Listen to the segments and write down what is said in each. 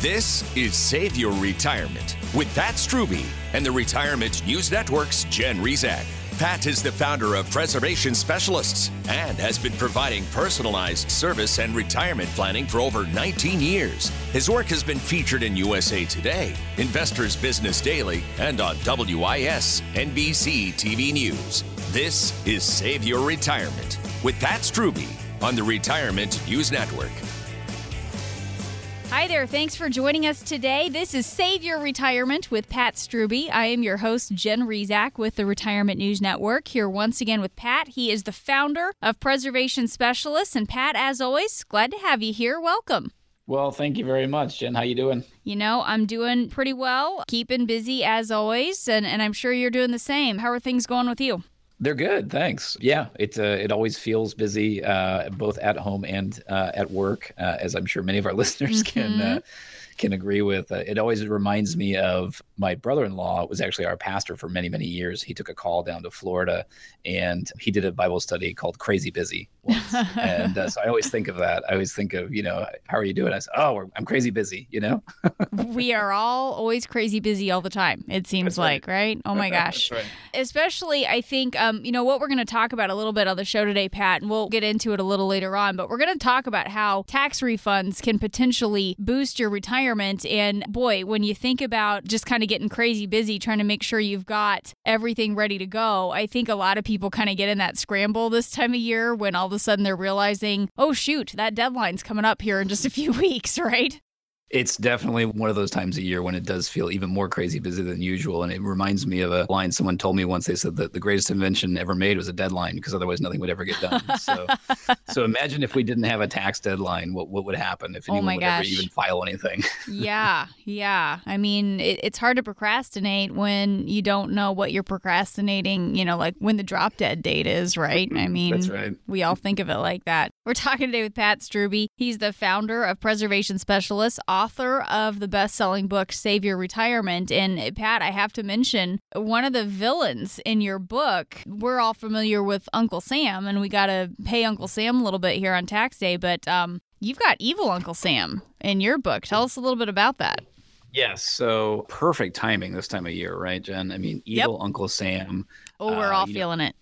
This is Save Your Retirement with Pat Strubbe and the Retirement News Network's Jen Rizak. Pat is the founder of Preservation Specialists and has been providing personalized service and retirement planning for over 19 years. His work has been featured in USA Today, Investors Business Daily, and on WIS NBC TV News. This is Save Your Retirement with Pat Strubbe on the Retirement News Network. Hi there. Thanks for joining us today. This is Save Your Retirement with Pat Strubbe. I am your host, Jen Rizak, with the Retirement News Network. Here once again with Pat. He is the founder of Preservation Specialists. And Pat, as always, glad to have you here. Welcome. Well, thank you very much, Jen. How you doing? You know, I'm doing pretty well, keeping busy as always, and, and I'm sure you're doing the same. How are things going with you? They're good, thanks. Yeah, it uh, it always feels busy, uh, both at home and uh, at work, uh, as I'm sure many of our listeners mm-hmm. can uh, can agree with. Uh, it always reminds me of my brother-in-law was actually our pastor for many many years. He took a call down to Florida, and he did a Bible study called "Crazy Busy." Once. and uh, so I always think of that. I always think of you know how are you doing? I say, oh, I'm crazy busy. You know. we are all always crazy busy all the time. It seems like right. Oh my gosh. Right. Especially, I think um, you know what we're going to talk about a little bit on the show today, Pat, and we'll get into it a little later on. But we're going to talk about how tax refunds can potentially boost your retirement. And boy, when you think about just kind of getting crazy busy trying to make sure you've got everything ready to go, I think a lot of people kind of get in that scramble this time of year when all of a sudden they're realizing, oh, shoot, that deadline's coming up here in just a few weeks, right? It's definitely one of those times a year when it does feel even more crazy busy than usual. And it reminds me of a line someone told me once. They said that the greatest invention ever made was a deadline because otherwise nothing would ever get done. So, so imagine if we didn't have a tax deadline, what, what would happen if oh anyone oh would gosh. ever even file anything? yeah. Yeah. I mean, it, it's hard to procrastinate when you don't know what you're procrastinating, you know, like when the drop dead date is, right? I mm-hmm. mean, That's right. we all think of it like that. We're talking today with Pat Strubbe. He's the founder of Preservation Specialists author of the best selling book, Save Your Retirement. And Pat, I have to mention one of the villains in your book. We're all familiar with Uncle Sam, and we got to pay Uncle Sam a little bit here on tax day, but um, you've got evil Uncle Sam in your book. Tell us a little bit about that. Yes. So perfect timing this time of year, right, Jen? I mean, evil yep. Uncle Sam. Oh, we're uh, all feeling know. it.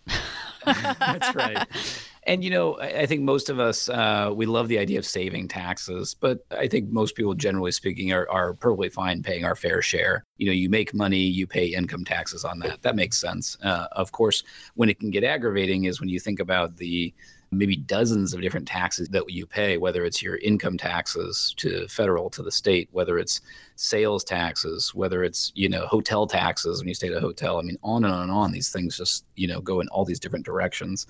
That's right. And you know, I, I think most of us uh, we love the idea of saving taxes, but I think most people, generally speaking, are are perfectly fine paying our fair share. You know, you make money, you pay income taxes on that. That makes sense. Uh, of course, when it can get aggravating is when you think about the maybe dozens of different taxes that you pay, whether it's your income taxes to federal to the state, whether it's sales taxes, whether it's, you know, hotel taxes when you stay at a hotel. I mean, on and on and on. These things just, you know, go in all these different directions.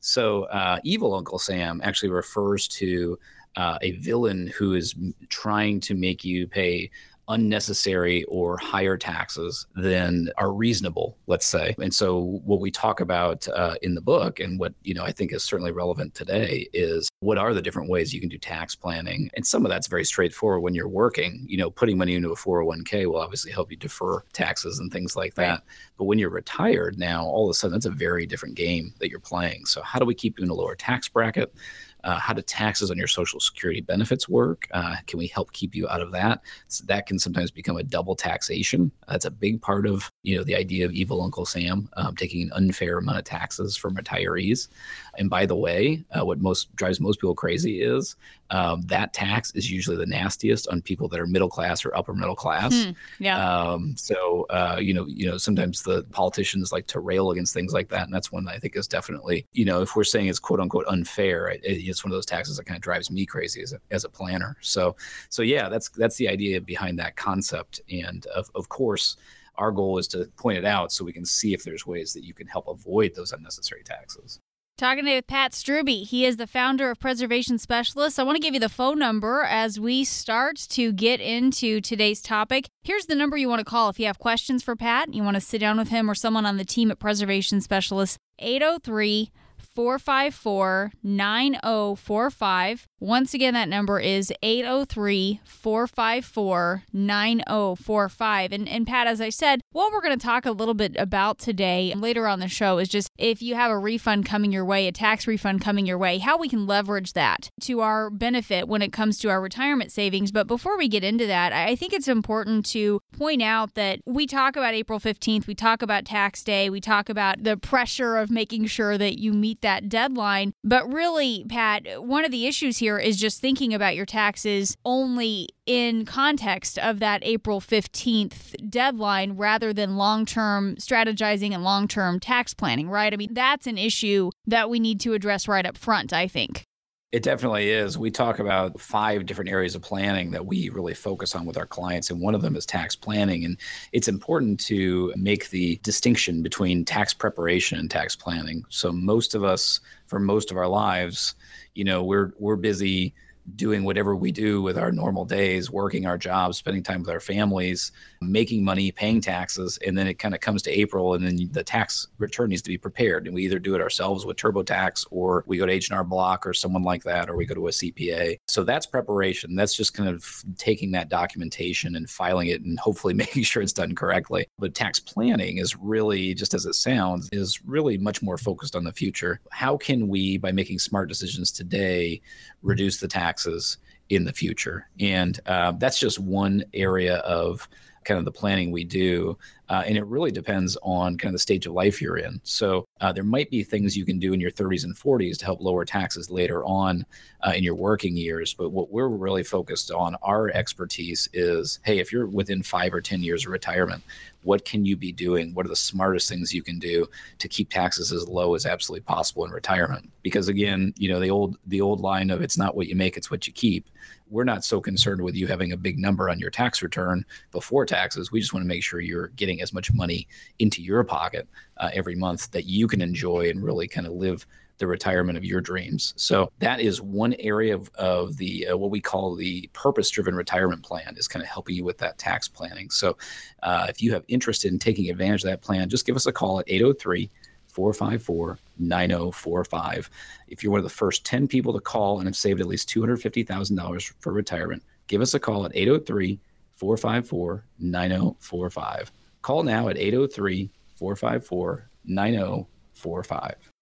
So, uh, evil Uncle Sam actually refers to uh, a villain who is trying to make you pay unnecessary or higher taxes than are reasonable, let's say. And so, what we talk about uh, in the book, and what you know I think is certainly relevant today, is what are the different ways you can do tax planning. And some of that's very straightforward when you're working. You know, putting money into a 401k will obviously help you defer taxes and things like that. Right. But when you're retired now, all of a sudden that's a very different game that you're playing. So, how do we keep you in a lower tax bracket? Uh, how do taxes on your social security benefits work? Uh, can we help keep you out of that? So that can sometimes become a double taxation. That's a big part of you know the idea of evil Uncle Sam um, taking an unfair amount of taxes from retirees. And by the way, uh, what most drives most people crazy is um, that tax is usually the nastiest on people that are middle class or upper middle class. Hmm, yeah. Um, so uh, you know, you know, sometimes the politicians like to rail against things like that, and that's one that I think is definitely, you know, if we're saying it's quote unquote unfair, it, it's one of those taxes that kind of drives me crazy as a, as a planner. So, so yeah, that's that's the idea behind that concept, and of of course our goal is to point it out so we can see if there's ways that you can help avoid those unnecessary taxes. Talking to Pat Strubbe. He is the founder of Preservation Specialists. I want to give you the phone number as we start to get into today's topic. Here's the number you want to call if you have questions for Pat. You want to sit down with him or someone on the team at Preservation Specialists. 803 454 9045. Once again, that number is 803 454 9045. And, and Pat, as I said, what we're going to talk a little bit about today later on the show is just if you have a refund coming your way, a tax refund coming your way, how we can leverage that to our benefit when it comes to our retirement savings. But before we get into that, I think it's important to point out that we talk about April 15th, we talk about tax day, we talk about the pressure of making sure that you meet that deadline. But really, Pat, one of the issues here is just thinking about your taxes only in context of that April 15th deadline rather than long term strategizing and long term tax planning, right? I mean, that's an issue that we need to address right up front, I think. It definitely is. We talk about five different areas of planning that we really focus on with our clients, and one of them is tax planning. And it's important to make the distinction between tax preparation and tax planning. So most of us, for most of our lives, you know, we're we're busy doing whatever we do with our normal days, working our jobs, spending time with our families, making money, paying taxes, and then it kind of comes to April, and then the tax return needs to be prepared, and we either do it ourselves with TurboTax, or we go to H&R Block or someone like that, or we go to a CPA. So that's preparation. That's just kind of taking that documentation and filing it, and hopefully making sure it's done correctly. But tax planning is really, just as it sounds, is really much more focused on the future. How can we, by making smart decisions today, reduce the taxes in the future? And uh, that's just one area of kind of the planning we do. Uh, and it really depends on kind of the stage of life you're in. So uh, there might be things you can do in your 30s and 40s to help lower taxes later on uh, in your working years. But what we're really focused on, our expertise is hey, if you're within five or 10 years of retirement, what can you be doing? What are the smartest things you can do to keep taxes as low as absolutely possible in retirement? Because again, you know, the old the old line of it's not what you make, it's what you keep we're not so concerned with you having a big number on your tax return before taxes. We just want to make sure you're getting as much money into your pocket uh, every month that you can enjoy and really kind of live the retirement of your dreams. So that is one area of, of the uh, what we call the purpose-driven retirement plan is kind of helping you with that tax planning. So uh, if you have interest in taking advantage of that plan, just give us a call at 803 454 9045. If you're one of the first 10 people to call and have saved at least $250,000 for retirement, give us a call at 803 454 9045. Call now at 803 454 9045.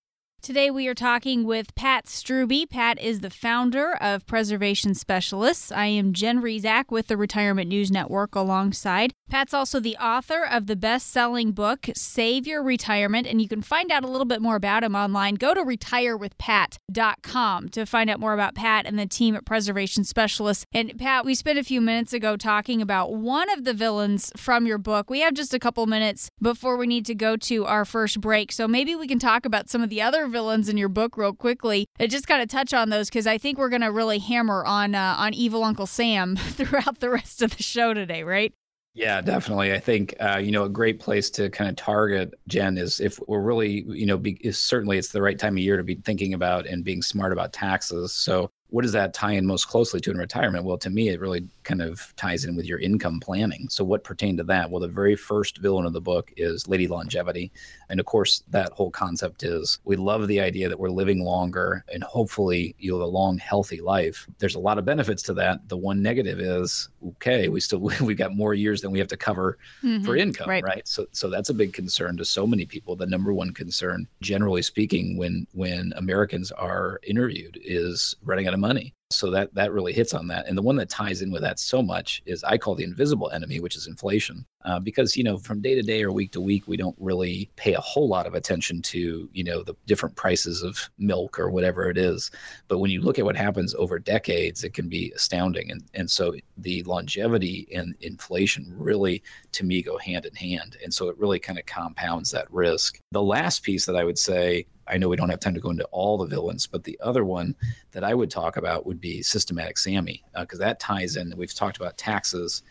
Today we are talking with Pat Strubbe. Pat is the founder of Preservation Specialists. I am Jen Rizak with the Retirement News Network alongside. Pat's also the author of the best-selling book Save Your Retirement and you can find out a little bit more about him online. Go to retirewithpat.com to find out more about Pat and the team at Preservation Specialists. And Pat, we spent a few minutes ago talking about one of the villains from your book. We have just a couple minutes before we need to go to our first break. So maybe we can talk about some of the other villains in your book real quickly and just kind of touch on those because I think we're going to really hammer on uh, on evil Uncle Sam throughout the rest of the show today, right? Yeah, definitely. I think uh, you know a great place to kind of target Jen is if we're really you know be, is certainly it's the right time of year to be thinking about and being smart about taxes. So what does that tie in most closely to in retirement? Well, to me, it really kind of ties in with your income planning. So, what pertained to that? Well, the very first villain of the book is Lady Longevity. And of course, that whole concept is we love the idea that we're living longer and hopefully you'll have a long, healthy life. There's a lot of benefits to that. The one negative is okay, we still we got more years than we have to cover mm-hmm. for income, right. right? So, so that's a big concern to so many people. The number one concern, generally speaking, when when Americans are interviewed, is running out of money. So that that really hits on that. And the one that ties in with that so much is I call the invisible enemy, which is inflation. Uh, because you know from day to day or week to week we don't really pay a whole lot of attention to you know the different prices of milk or whatever it is but when you look at what happens over decades it can be astounding and and so the longevity and inflation really to me go hand in hand and so it really kind of compounds that risk the last piece that i would say I know we don't have time to go into all the villains, but the other one that I would talk about would be systematic Sammy, because uh, that ties in. We've talked about taxes,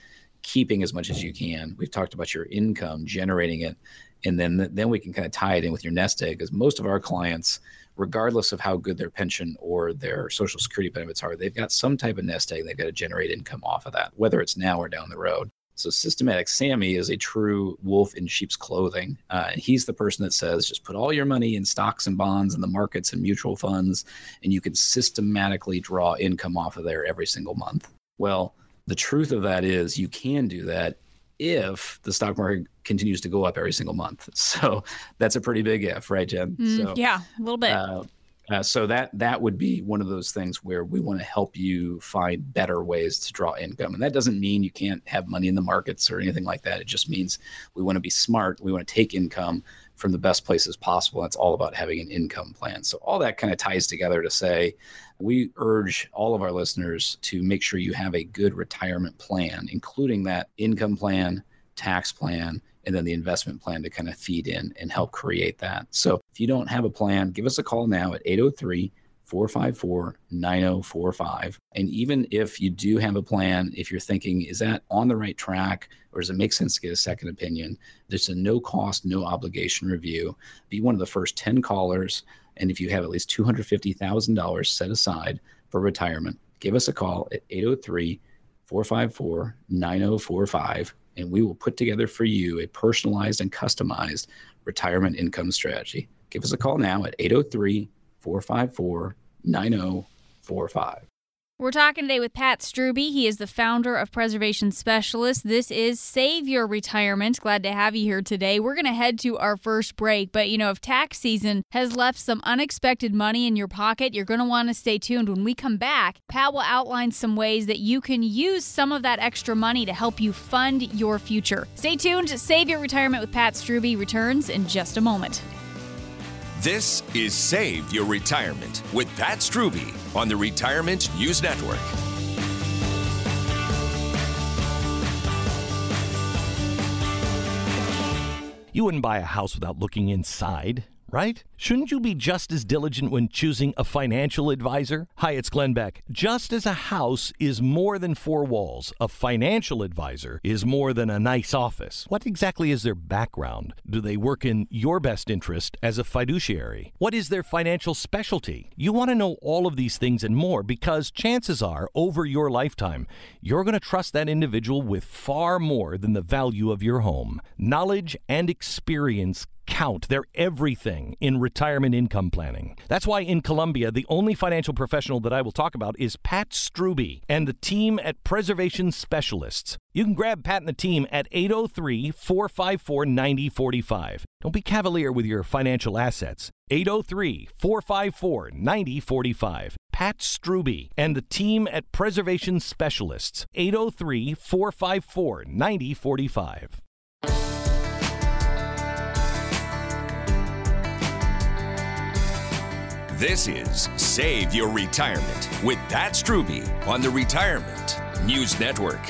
keeping as much as you can. We've talked about your income, generating it, and then then we can kind of tie it in with your nest egg. Because most of our clients, regardless of how good their pension or their social security benefits are, they've got some type of nest egg. They've got to generate income off of that, whether it's now or down the road. So systematic Sammy is a true wolf in sheep's clothing. Uh, he's the person that says, just put all your money in stocks and bonds and the markets and mutual funds, and you can systematically draw income off of there every single month. Well, the truth of that is you can do that if the stock market continues to go up every single month. So that's a pretty big if, right, Jen? Mm, so, yeah, a little bit. Uh, uh, so that that would be one of those things where we want to help you find better ways to draw income, and that doesn't mean you can't have money in the markets or anything like that. It just means we want to be smart. We want to take income from the best places possible. It's all about having an income plan. So all that kind of ties together to say we urge all of our listeners to make sure you have a good retirement plan, including that income plan, tax plan, and then the investment plan to kind of feed in and help create that. So if you don't have a plan, give us a call now at 803 454 9045. And even if you do have a plan, if you're thinking, is that on the right track or does it make sense to get a second opinion? There's a no cost, no obligation review. Be one of the first 10 callers. And if you have at least $250,000 set aside for retirement, give us a call at 803 454 9045 and we will put together for you a personalized and customized retirement income strategy. Give us a call now at 803 454 9045. We're talking today with Pat Strubbe. He is the founder of Preservation Specialists. This is Save Your Retirement. Glad to have you here today. We're going to head to our first break, but you know, if tax season has left some unexpected money in your pocket, you're going to want to stay tuned. When we come back, Pat will outline some ways that you can use some of that extra money to help you fund your future. Stay tuned. Save Your Retirement with Pat Strubbe returns in just a moment. This is Save Your Retirement with Pat Strubbe on the Retirement News Network. You wouldn't buy a house without looking inside right? Shouldn't you be just as diligent when choosing a financial advisor? Hi, it's Glenn Beck. Just as a house is more than four walls, a financial advisor is more than a nice office. What exactly is their background? Do they work in your best interest as a fiduciary? What is their financial specialty? You want to know all of these things and more because chances are, over your lifetime, you're going to trust that individual with far more than the value of your home. Knowledge and experience count. They're everything in retirement income planning. That's why in Columbia, the only financial professional that I will talk about is Pat Strubbe and the team at Preservation Specialists. You can grab Pat and the team at 803 454 9045. Don't be cavalier with your financial assets. 803 454 9045. Pat Strubbe and the team at Preservation Specialists. 803 454 9045. This is Save Your Retirement with Pat Strubbe on the Retirement News Network.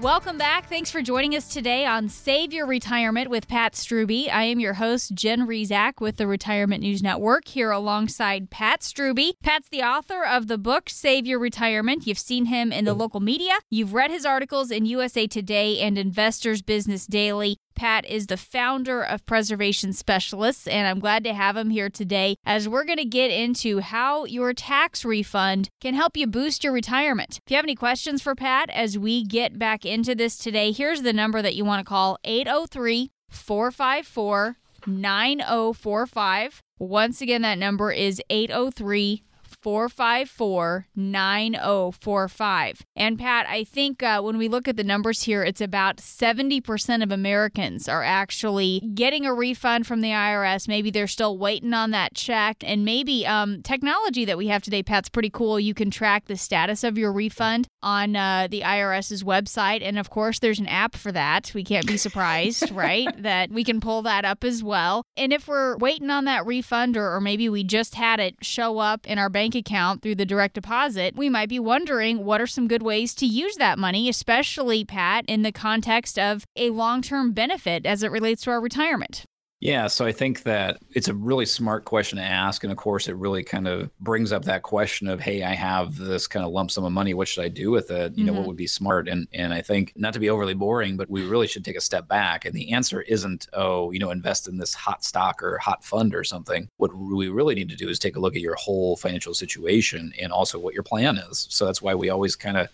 Welcome back. Thanks for joining us today on Save Your Retirement with Pat Strubbe. I am your host, Jen Rizak with the Retirement News Network, here alongside Pat Strubbe. Pat's the author of the book Save Your Retirement. You've seen him in the local media, you've read his articles in USA Today and Investors Business Daily. Pat is the founder of Preservation Specialists, and I'm glad to have him here today as we're going to get into how your tax refund can help you boost your retirement. If you have any questions for Pat as we get back into this today, here's the number that you want to call 803 454 9045. Once again, that number is 803 454 9045. And Pat, I think uh, when we look at the numbers here, it's about 70% of Americans are actually getting a refund from the IRS. Maybe they're still waiting on that check. And maybe um, technology that we have today, Pat's pretty cool. You can track the status of your refund on uh, the IRS's website. And of course, there's an app for that. We can't be surprised, right? That we can pull that up as well. And if we're waiting on that refund, or, or maybe we just had it show up in our bank account through the direct deposit, we might be wondering what are some good ways to use that money, especially, Pat, in the context of a long term benefit as it relates to our retirement. Yeah, so I think that it's a really smart question to ask. And of course, it really kind of brings up that question of, hey, I have this kind of lump sum of money. What should I do with it? You mm-hmm. know, what mm-hmm. would be smart? And and I think not to be overly boring, but we really should take a step back. And the answer isn't, oh, you know, invest in this hot stock or hot fund or something. What we really need to do is take a look at your whole financial situation and also what your plan is. So that's why we always kind of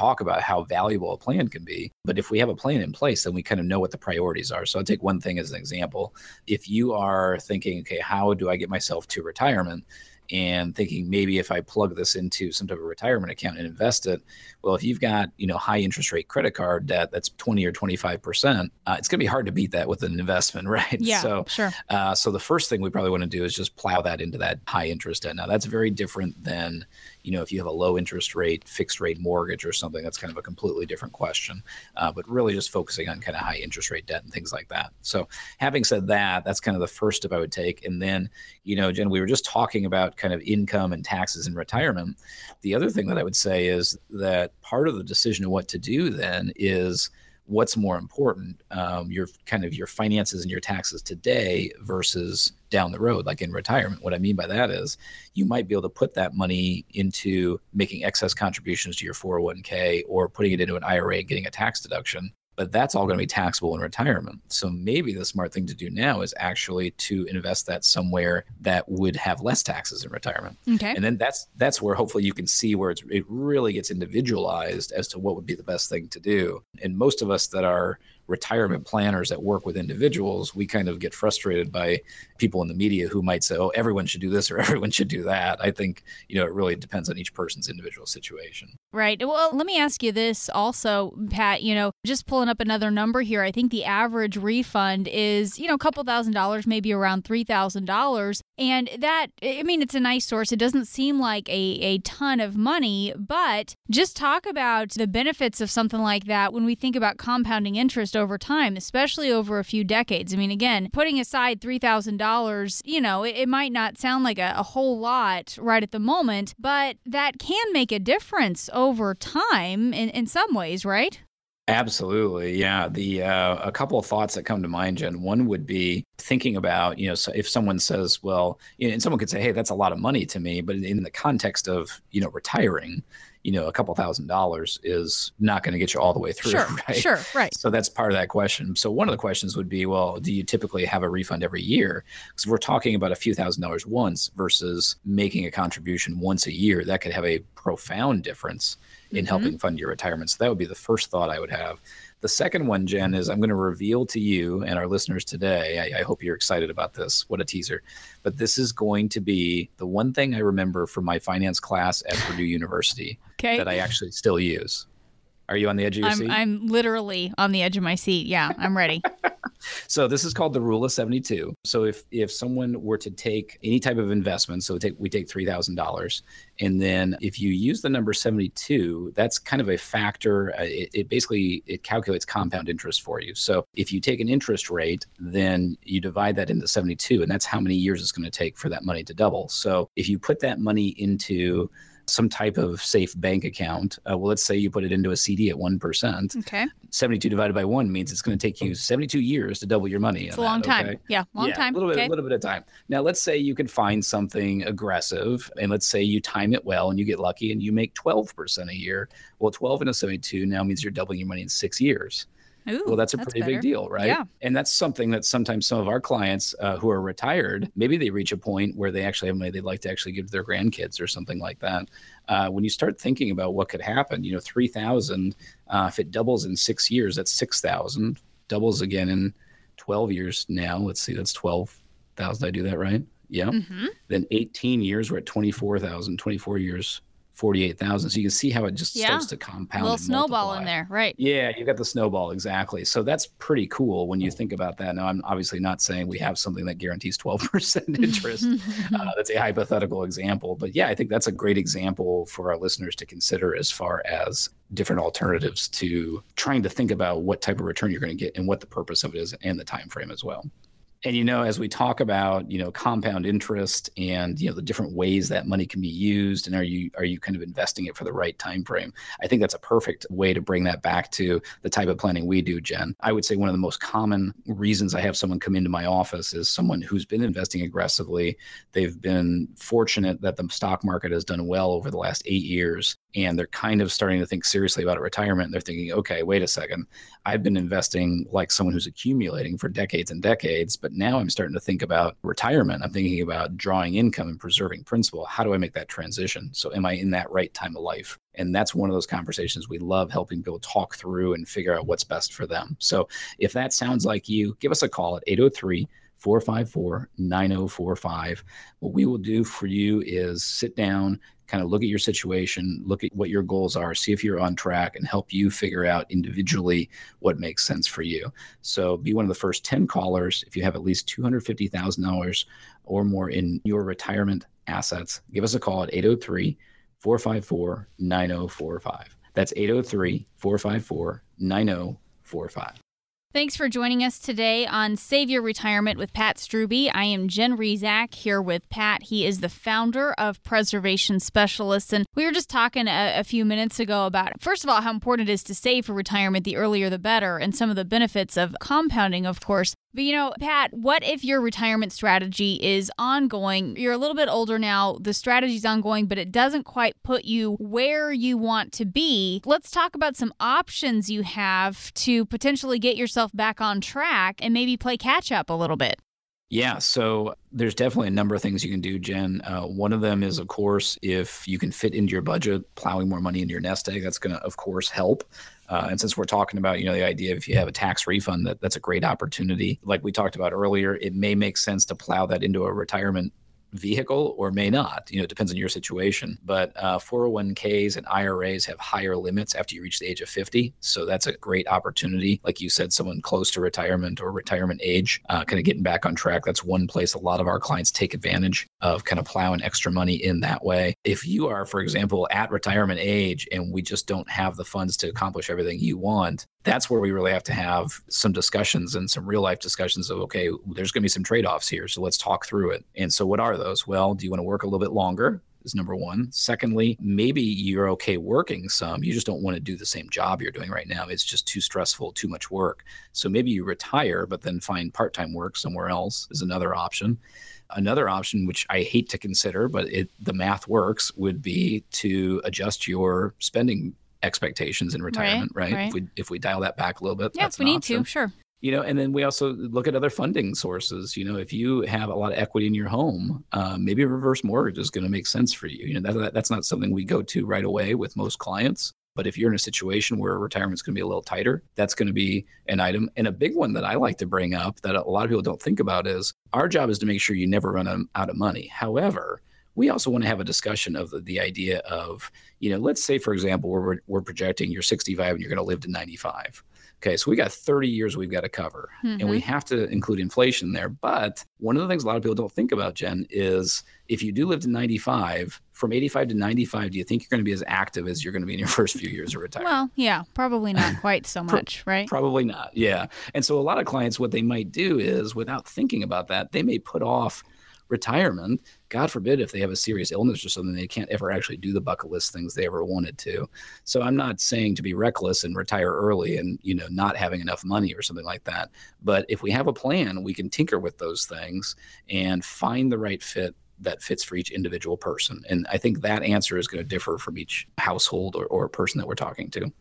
talk about how valuable a plan can be. But if we have a plan in place, then we kind of know what the priorities are. So I'll take one thing as an example. If you are thinking, okay, how do I get myself to retirement? and thinking maybe if I plug this into some type of retirement account and invest it, well, if you've got you know high interest rate credit card debt that's 20 or 25 percent, uh, it's going to be hard to beat that with an investment, right? Yeah, so, sure. Uh, so the first thing we probably want to do is just plow that into that high interest debt. Now that's very different than you know if you have a low interest rate fixed rate mortgage or something. That's kind of a completely different question. Uh, but really just focusing on kind of high interest rate debt and things like that. So having said that, that's kind of the first step I would take. And then you know, Jen, we were just talking about kind of income and taxes and retirement. The other thing that I would say is that part of the decision of what to do then is what's more important um, your kind of your finances and your taxes today versus down the road like in retirement? What i mean by that is you might be able to put that money into making excess contributions to your 401k or putting it into an ira and getting a tax deduction but that's all going to be taxable in retirement. So maybe the smart thing to do now is actually to invest that somewhere that would have less taxes in retirement. Okay. And then that's that's where hopefully you can see where it really gets individualized as to what would be the best thing to do. And most of us that are retirement planners that work with individuals, we kind of get frustrated by people in the media who might say, "Oh, everyone should do this or everyone should do that." I think you know it really depends on each person's individual situation. Right. Well, let me ask you this also, Pat. You know, just pulling up another number here. I think the average refund is you know a couple thousand dollars, maybe around three thousand dollars, and that I mean it's a nice source. It doesn't seem like a a ton of money, but just talk about the benefits of something like that when we think about compounding interest over time, especially over a few decades. I mean, again, putting aside $3,000, you know, it, it, might not sound like a, a whole lot right at the moment, but that can make a difference over time in, in some ways, right? Absolutely, yeah. The uh, a couple of thoughts that come to mind, Jen. One would be thinking about, you know, so if someone says, "Well," you know, and someone could say, "Hey, that's a lot of money to me," but in the context of, you know, retiring, you know, a couple thousand dollars is not going to get you all the way through. Sure, right? sure, right. So that's part of that question. So one of the questions would be, well, do you typically have a refund every year? Because we're talking about a few thousand dollars once versus making a contribution once a year. That could have a profound difference in mm-hmm. helping fund your retirement. So that would be the first thought I would have. The second one, Jen, is I'm going to reveal to you and our listeners today. I, I, hope you're excited about this. What a teaser. But this is going to be the one thing I remember from my finance class at Purdue University okay. that I actually still use. Are you on the edge of your I'm, seat? I'm literally on the edge of my seat. Yeah, I'm ready. so this is called the rule of 72. So if if someone were to take any type of investment, so take, we take $3,000 and then if you use the number 72, that's kind of a factor uh, it, it basically it calculates compound interest for you. So if you take an interest rate, then you divide that into 72 and that's how many years it's going to take for that money to double. So if you put that money into some type of safe bank account. Uh, well, let's say you put it into a CD at 1%. Okay. 72 divided by 1 means it's going to take you 72 years to double your money. It's a long that, time. Okay? Yeah, long yeah, time. A little bit, okay. a little bit of time. Now, let's say you can find something aggressive and let's say you time it well and you get lucky and you make 12% a year. Well, 12 into 72 now means you're doubling your money in six years. Ooh, well, that's a pretty better. big deal, right? Yeah. And that's something that sometimes some of our clients uh, who are retired, maybe they reach a point where they actually have money they'd like to actually give to their grandkids or something like that. Uh, when you start thinking about what could happen, you know, 3,000, uh, if it doubles in six years, that's 6,000, doubles again in 12 years now. Let's see, that's 12,000. I do that right? Yeah. Mm-hmm. Then 18 years, we're at 24,000, 24 years 48,000. So you can see how it just yeah. starts to compound. A little snowball multiply. in there, right? Yeah, you got the snowball, exactly. So that's pretty cool when you think about that. Now, I'm obviously not saying we have something that guarantees 12% interest. uh, that's a hypothetical example. But yeah, I think that's a great example for our listeners to consider as far as different alternatives to trying to think about what type of return you're going to get and what the purpose of it is and the time frame as well and you know as we talk about you know compound interest and you know the different ways that money can be used and are you are you kind of investing it for the right time frame i think that's a perfect way to bring that back to the type of planning we do jen. I would say one of the most common reasons i have someone come into my office is someone who's been investing aggressively. They've been fortunate that the stock market has done well over the last eight years and they're kind of starting to think seriously about retirement. They're thinking, okay, wait a second. I've been investing like someone who's accumulating for decades and decades, but now I'm starting to think about retirement. I'm thinking about drawing income and preserving principal. How do I make that transition? So, am I in that right time of life? And that's one of those conversations we love helping people talk through and figure out what's best for them. So, if that sounds like you, give us a call at 803 454 9045. What we will do for you is sit down, kind of look at your situation, look at what your goals are, see if you're on track, and help you figure out individually what makes sense for you. So be one of the first 10 callers if you have at least $250,000 or more in your retirement assets. Give us a call at 803 454 9045. That's 803 454 9045. Thanks for joining us today on Save Your Retirement with Pat Strubbe. I am Jen Rizak here with Pat. He is the founder of Preservation Specialists. And we were just talking a, a, few minutes ago about, first of all, how important it is to save for retirement. The earlier, the better, and some of the benefits of compounding, of course. But you know, Pat, what if your retirement strategy is ongoing? You're a little bit older now, the strategy's ongoing, but it doesn't quite put you where you want to be. Let's talk about some options you have to potentially get yourself back on track and maybe play catch up a little bit. Yeah, so there's definitely a number of things you can do, Jen. Uh, one of them is, of course, if you can fit into your budget, plowing more money into your nest egg, that's going to, of course, help. Uh, and since we're talking about, you know, the idea if you have a tax refund, that that's a great opportunity. Like we talked about earlier, it may make sense to plow that into a retirement vehicle or may not. You know, it depends on your situation. But uh, 401ks and IRAs have higher limits after you reach the age of 50. So that's a great opportunity. Like you said, someone close to retirement or retirement age, uh, kind of getting back on track. That's one place a lot of our clients take advantage of kind of plowing extra money in that way. If you are, for example, at retirement age and we just don't have the funds to accomplish everything you want, that's where we really have to have some discussions and some real life discussions of okay there's going to be some trade-offs here so let's talk through it. And so what are those? Well do you want to work a little bit longer is number one secondly maybe you're okay working some you just don't want to do the same job you're doing right now it's just too stressful too much work so maybe you retire but then find part-time work somewhere else is another option another option which i hate to consider but it the math works would be to adjust your spending expectations in retirement, right? right? right. If we if we dial that back a little bit, yeah, if we need option. to, sure. You know, and then we also look at other funding sources. You know, if you have a lot of equity in your home, um, maybe a reverse mortgage is going to make sense for you. You know, that, that, that's not something we go to right away with most clients. But if you're in a situation where retirement's going to be a little tighter, that's going to be an item. And a big one that I like to bring up that a lot of people don't think about is our job is to make sure you never run out of money. However, we also want to have a discussion of the, the idea of, you know, let's say, for example, we're, we're projecting you're 65 and you're going to live to 95. Okay, so we got 30 years we've got to cover, mm-hmm. and we mm-hmm. have to include inflation there. But one of the things a lot of people don't think about, Jen, is if you do live to 95, from 85 to 95, do you think you're going to be as active as you're going to be in your first few years of retirement? Well, yeah, probably not quite so much, right? Probably not, yeah. And so a lot of clients, what they might do is, without thinking about that, they may put off retirement, God forbid if they have a serious illness or something, they can't ever actually do the bucket list things they ever wanted to. So I'm not saying to be reckless and retire early and, you know, not having enough money or something like that. But if we have a plan, we can tinker with those things and find the right fit that fits for each individual person. And I think that answer is going to differ from each household or, or person that we're talking to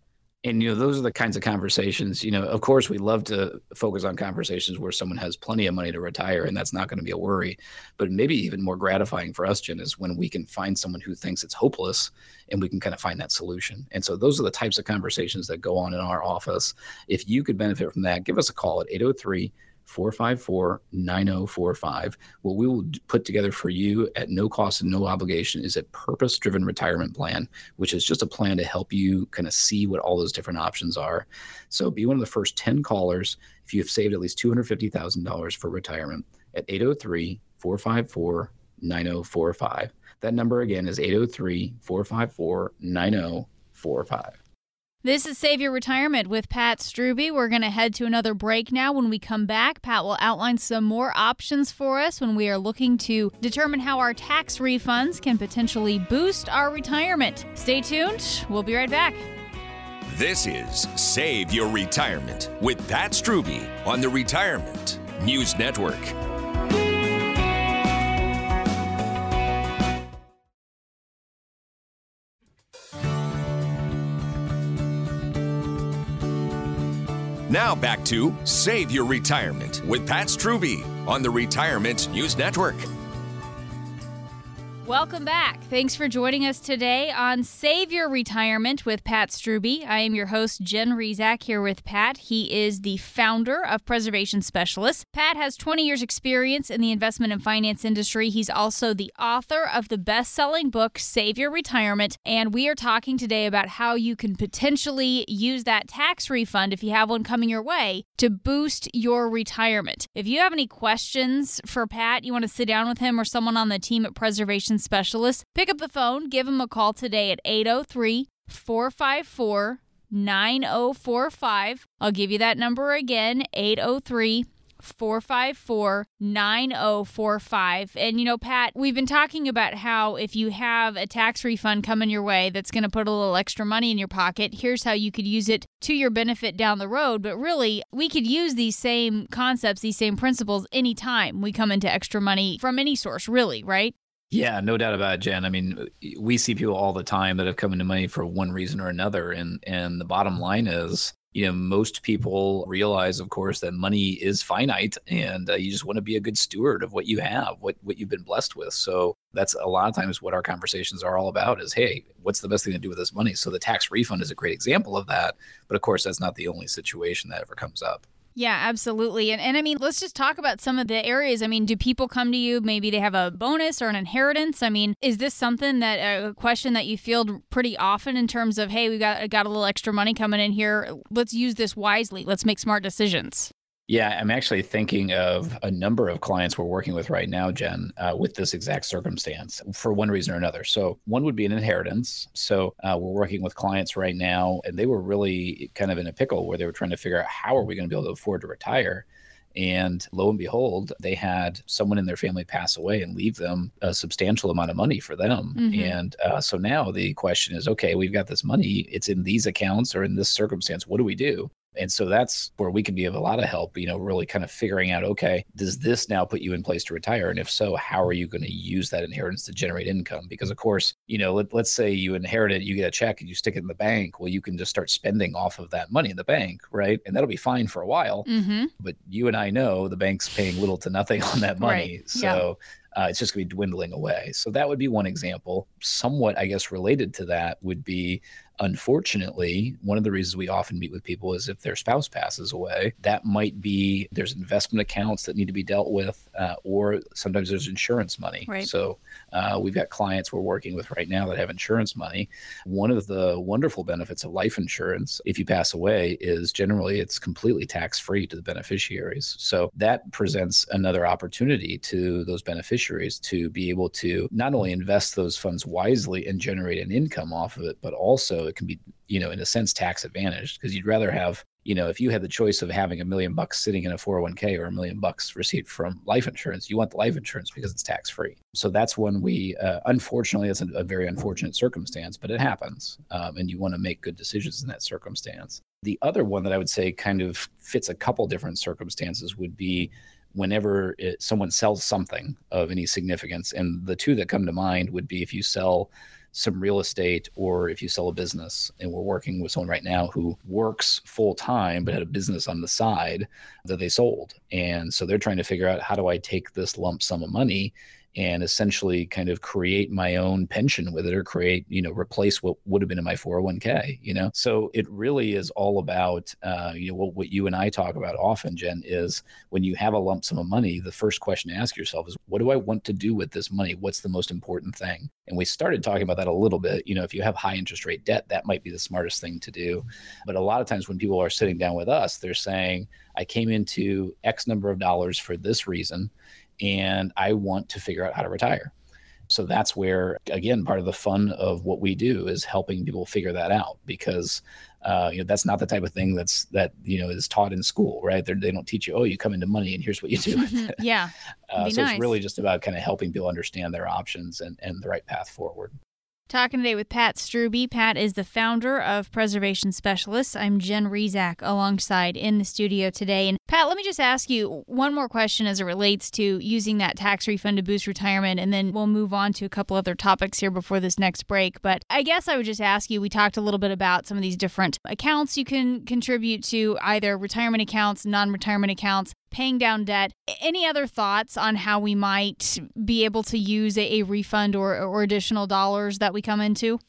and you know those are the kinds of conversations you know of course we love to focus on conversations where someone has plenty of money to retire and that's not going to be a worry. But maybe even more gratifying for us jen is when we can find someone who thinks it's hopeless and we can kind of find that solution. And so those are the types of conversations that go on in our office. If you could benefit from that give us a call at 803- 454 9045. What we will put together for you at no cost and no obligation is a purpose driven retirement plan, which is just a plan to help you kind of see what all those different options are. So be one of the first 10 callers if you have saved at least $250,000 for retirement at 803 454 9045. That number again is 803 454 9045. This is Save Your Retirement with Pat Strubbe. We're going to head to another break now. When we come back, Pat will outline some more options for us when we are looking to determine how our tax refunds can potentially boost our retirement. Stay tuned. We'll be right back. This is Save Your Retirement with Pat Strubbe on the Retirement News Network. Now back to Save Your Retirement with Pat Strubbe on the Retirement News Network. Welcome back. Thanks for joining us today on Save Your Retirement with Pat Strubbe. I am your host, Jen Rizak, here with Pat. He is the founder of Preservation Specialists. Pat has 20 years' experience in the investment and finance industry. He's also the author of the best selling book, Save Your Retirement. And we are talking today about how you can potentially use that tax refund, if you have one coming your way, to boost your retirement. If you have any questions for Pat, you want to sit down with him or someone on the team at Preservation specialist, pick up the phone, give them a call today at 803 454 9045. I'll give you that number again 803 454 9045. And you know, Pat, we've been talking about how if you have a tax refund coming your way that's going to put a little extra money in your pocket, here's how you could use it to your benefit down the road. But really, we could use these same concepts, these same principles anytime we come into extra money from any source, really, right? Yeah, no doubt about it, Jen. I mean, we see people all the time that have come into money for one reason or another, and and the bottom line is, you know, most people realize, of course, that money is finite, and uh, you just want to be a good steward of what you have, what what you've been blessed with. So that's a lot of times what our conversations are all about: is hey, what's the best thing to do with this money? So the tax refund is a great example of that, but of course, that's not the only situation that ever comes up. Yeah, absolutely. And and I mean, let's just talk about some of the areas. I mean, do people come to you maybe they have a bonus or an inheritance? I mean, is this something that uh, a question that you field pretty often in terms of, hey, we got got a little extra money coming in here. Let's use this wisely. Let's make smart decisions. Yeah, I'm actually thinking of a number of clients we're working with right now, Jen, uh, with this exact circumstance for one reason or another. So, one would be an inheritance. So, uh, we're working with clients right now, and they were really kind of in a pickle where they were trying to figure out how are we going to be able to afford to retire. And lo and behold, they had someone in their family pass away and leave them a substantial amount of money for them. Mm-hmm. And uh, so now the question is okay, we've got this money. It's in these accounts or in this circumstance. What do we do? And so that's where we can be of a lot of help, you know, really kind of figuring out, okay, does this now put you in place to retire? And if so, how are you going to use that inheritance to generate income? Because of course, you know, let, let's say you inherit it, you get a check and you stick it in the bank. Well, you can just start spending off of that money in the bank, right? And that'll be fine for a while. Mm-hmm. But you and I know the bank's paying little to nothing on that money. Right. So yeah. uh, it's just going to be dwindling away. So that would be one example. Somewhat, I guess, related to that would be unfortunately, one of the reasons we often meet with people is if their spouse passes away, that might be there's investment accounts that need to be dealt with, uh, or sometimes there's insurance money. Right. So uh, we've got clients we're working with right now that have insurance money. One of the wonderful benefits of life insurance, if you pass away, is generally it's completely tax free to the beneficiaries. So that presents another opportunity to those beneficiaries to be able to not only invest those funds wisely and generate an income off of it, but also it can be, you know, in a sense, tax advantaged because you'd rather have, you know, if you had the choice of having a million bucks sitting in a 401k or a million bucks received from life insurance, you want the life insurance because it's tax free. So that's when we, uh, unfortunately, it's a, a, very unfortunate circumstance, but it happens. Um, and you want to make good decisions in that circumstance. The other one that I would say kind of fits a couple different circumstances would be whenever it, someone sells something of any significance. And the two that come to mind would be if you sell some real estate or if you sell a business and we're working with someone right now who works full time but had a business on the side that they sold. And so they're trying to figure out how do i take this lump sum of money and essentially kind of create my own pension with it or create you know replace what would have been in my 401k you know? So it really is all about uh, you know what, what you and i talk about often jen is when you have a lump sum of money the first question to ask yourself is what do i want to do with this money? What's the most important thing? And we started talking about that a little bit. You know if you have high interest rate debt that might be the smartest thing to do. But a lot of times when people are sitting down with us they're saying i came into x number of dollars for this reason and I want to figure out how to retire. So that's where, again, part of the fun of what we do is helping people figure that out because, uh, you know, that's not the type of thing that's that you know is taught in school, right? They're, they do not teach you, oh, you come into money and here's what you do. yeah. Uh, so nice. it's really just about kind of helping people understand their options and and the right path forward. Talking today with Pat Strubbe. Pat is the founder of Preservation Specialists. I'm Jen Rizak alongside in the studio today. And Pat, let me just ask you one more question as it relates to using that tax refund to boost retirement, and then we'll move on to a couple other topics here before this next break. But I guess I would just ask you we talked a little bit about some of these different accounts you can contribute to, either retirement accounts, non retirement accounts paying down debt. Any other thoughts on how we might be able to use a, a refund or, or additional dollars that we come into?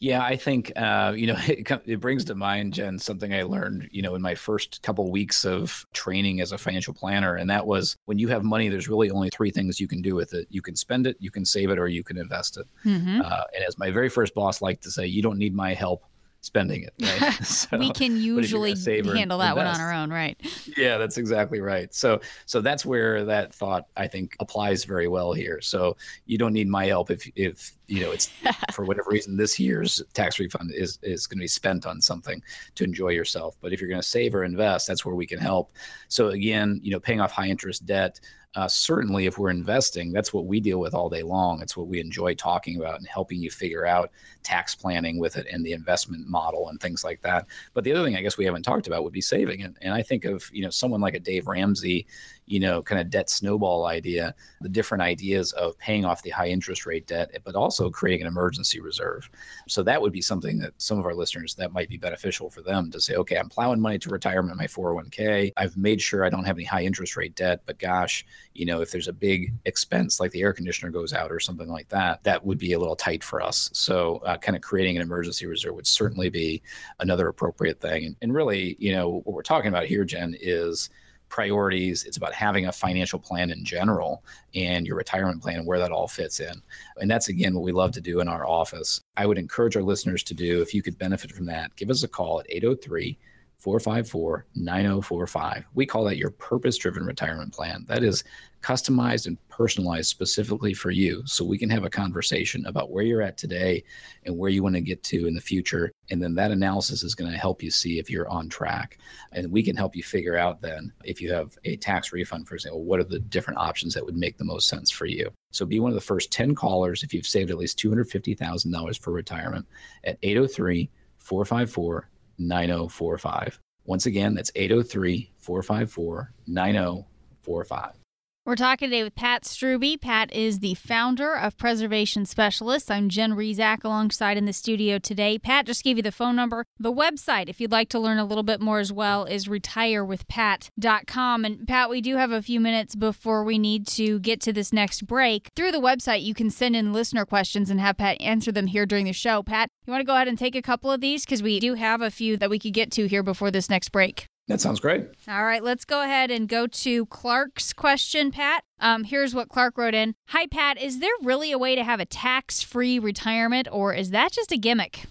Yeah, I think uh, you know it, it, brings to mind, Jen, something I learned you know in my first couple weeks of training as a financial planner, and that was when you have money, there's really only three things you can do with it: you can spend it, you can save it, or you can invest it. Mm-hmm. Uh, and as my very first boss liked to say, you don't need my help spending it. Right? So, we can usually handle that one on our own, right? Yeah, that's exactly right. So so that's where that thought I think applies very well here. So you don't need my help if if you know it's for whatever reason this year's tax refund is is going to be spent on something to enjoy yourself. But if you're going to save or invest, that's where we can help. So again, you know, paying off high interest debt uh, certainly if we're investing that's what we deal with all day long. It's what we enjoy talking about and helping you figure out tax planning with it and the investment model and things like that. But the other thing i guess we haven't talked about would be saving. And, and i think of you know someone like a dave ramsey you know, kind of debt snowball idea, the different ideas of paying off the high interest rate debt, but also creating an emergency reserve. So that would be something that some of our listeners that might be beneficial for them to say, okay, I'm plowing money to retirement in my 401k. I've made sure I don't have any high interest rate debt, but gosh, you know, if there's a big expense like the air conditioner goes out or something like that, that would be a little tight for us. So uh, kind of creating an emergency reserve would certainly be another appropriate thing. And, and really, you know, what we're talking about here, Jen, is priorities. It's about having a financial plan in general and your retirement plan and where that all fits in. And that's, again, what we love to do in our office. I would encourage our listeners to do, if you could benefit from that, give us a call at 803 454 9045. We call that your purpose driven retirement plan. That is customized and personalized specifically for you. So we can have a conversation about where you're at today and where you want to get to in the future. And then that analysis is going to help you see if you're on track. And we can help you figure out then if you have a tax refund, for example, what are the different options that would make the most sense for you. So be one of the first 10 callers if you've saved at least $250,000 for retirement at 803 454 9045. Once again, that's 803 454 9045. We're talking today with Pat Strubbe. Pat is the founder of Preservation Specialists. I'm Jen Rizak alongside in the studio today. Pat just gave you the phone number. The website, if you'd like to learn a little bit more as well, is retirewithpat.com. And Pat, we do have a few minutes before we need to get to this next break. Through the website, you can send in listener questions and have Pat answer them here during the show. Pat, you want to go ahead and take a couple of these? Because we do have a few that we could get to here before this next break. That sounds great. All right, let's go ahead and go to Clark's question, Pat. Um, here's what Clark wrote in Hi, Pat. Is there really a way to have a tax free retirement, or is that just a gimmick?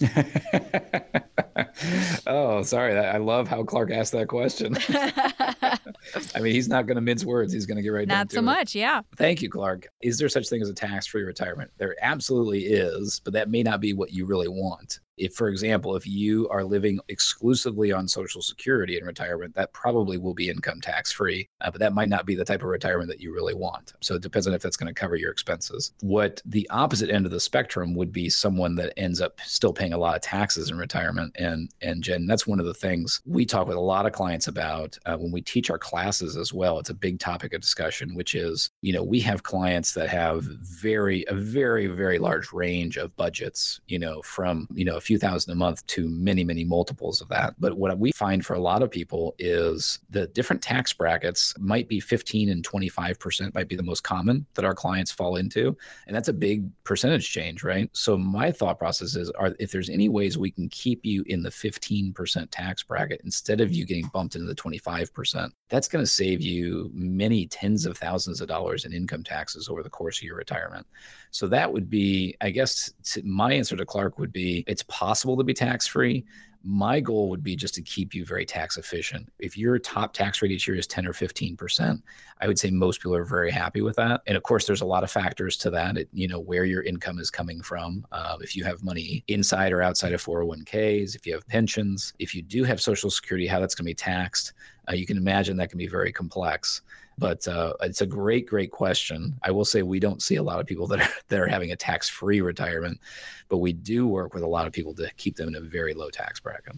oh, sorry. I love how Clark asked that question. I mean, he's not going to mince words. He's going to get right not so it. much. Yeah. Thank you, Clark. Is there such thing as a tax-free retirement? There absolutely is, but that may not be what you really want if for example if you are living exclusively on social security in retirement that probably will be income tax free uh, but that might not be the type of retirement that you really want. So it depends on if that's going to cover your expenses. What the opposite end of the spectrum would be someone that ends up still paying a lot of taxes in retirement and and jen that's one of the things we talk with a lot of clients about uh, when we teach our classes as well. It's a big topic of discussion which is you know we have clients that have very a very very large range of budgets you know from you know few thousand a month to many, many multiples of that. But what we find for a lot of people is the different tax brackets might be 15 and 25% might be the most common that our clients fall into. And that's a big percentage change, right? So my thought process is are if there's any ways we can keep you in the 15% tax bracket instead of you getting bumped into the 25%, that's going to save you many tens of thousands of dollars in income taxes over the course of your retirement. So that would be, I guess, my answer to Clark would be it's possible to be tax free. My goal would be just to keep you very tax efficient. If your top tax rate each year is 10 or 15%, I would say most people are very happy with that. And of course, there's a lot of factors to that. It, you know, where your income is coming from. Uh, if you have money inside or outside of 401ks, if you have pensions, if you do have Social Security, how that's going to be taxed. Uh, you can imagine that can be very complex. But uh, it's a great, great question. I will say we don't see a lot of people that are that are having a tax-free retirement, but we do work with a lot of people to keep them in a very low tax bracket.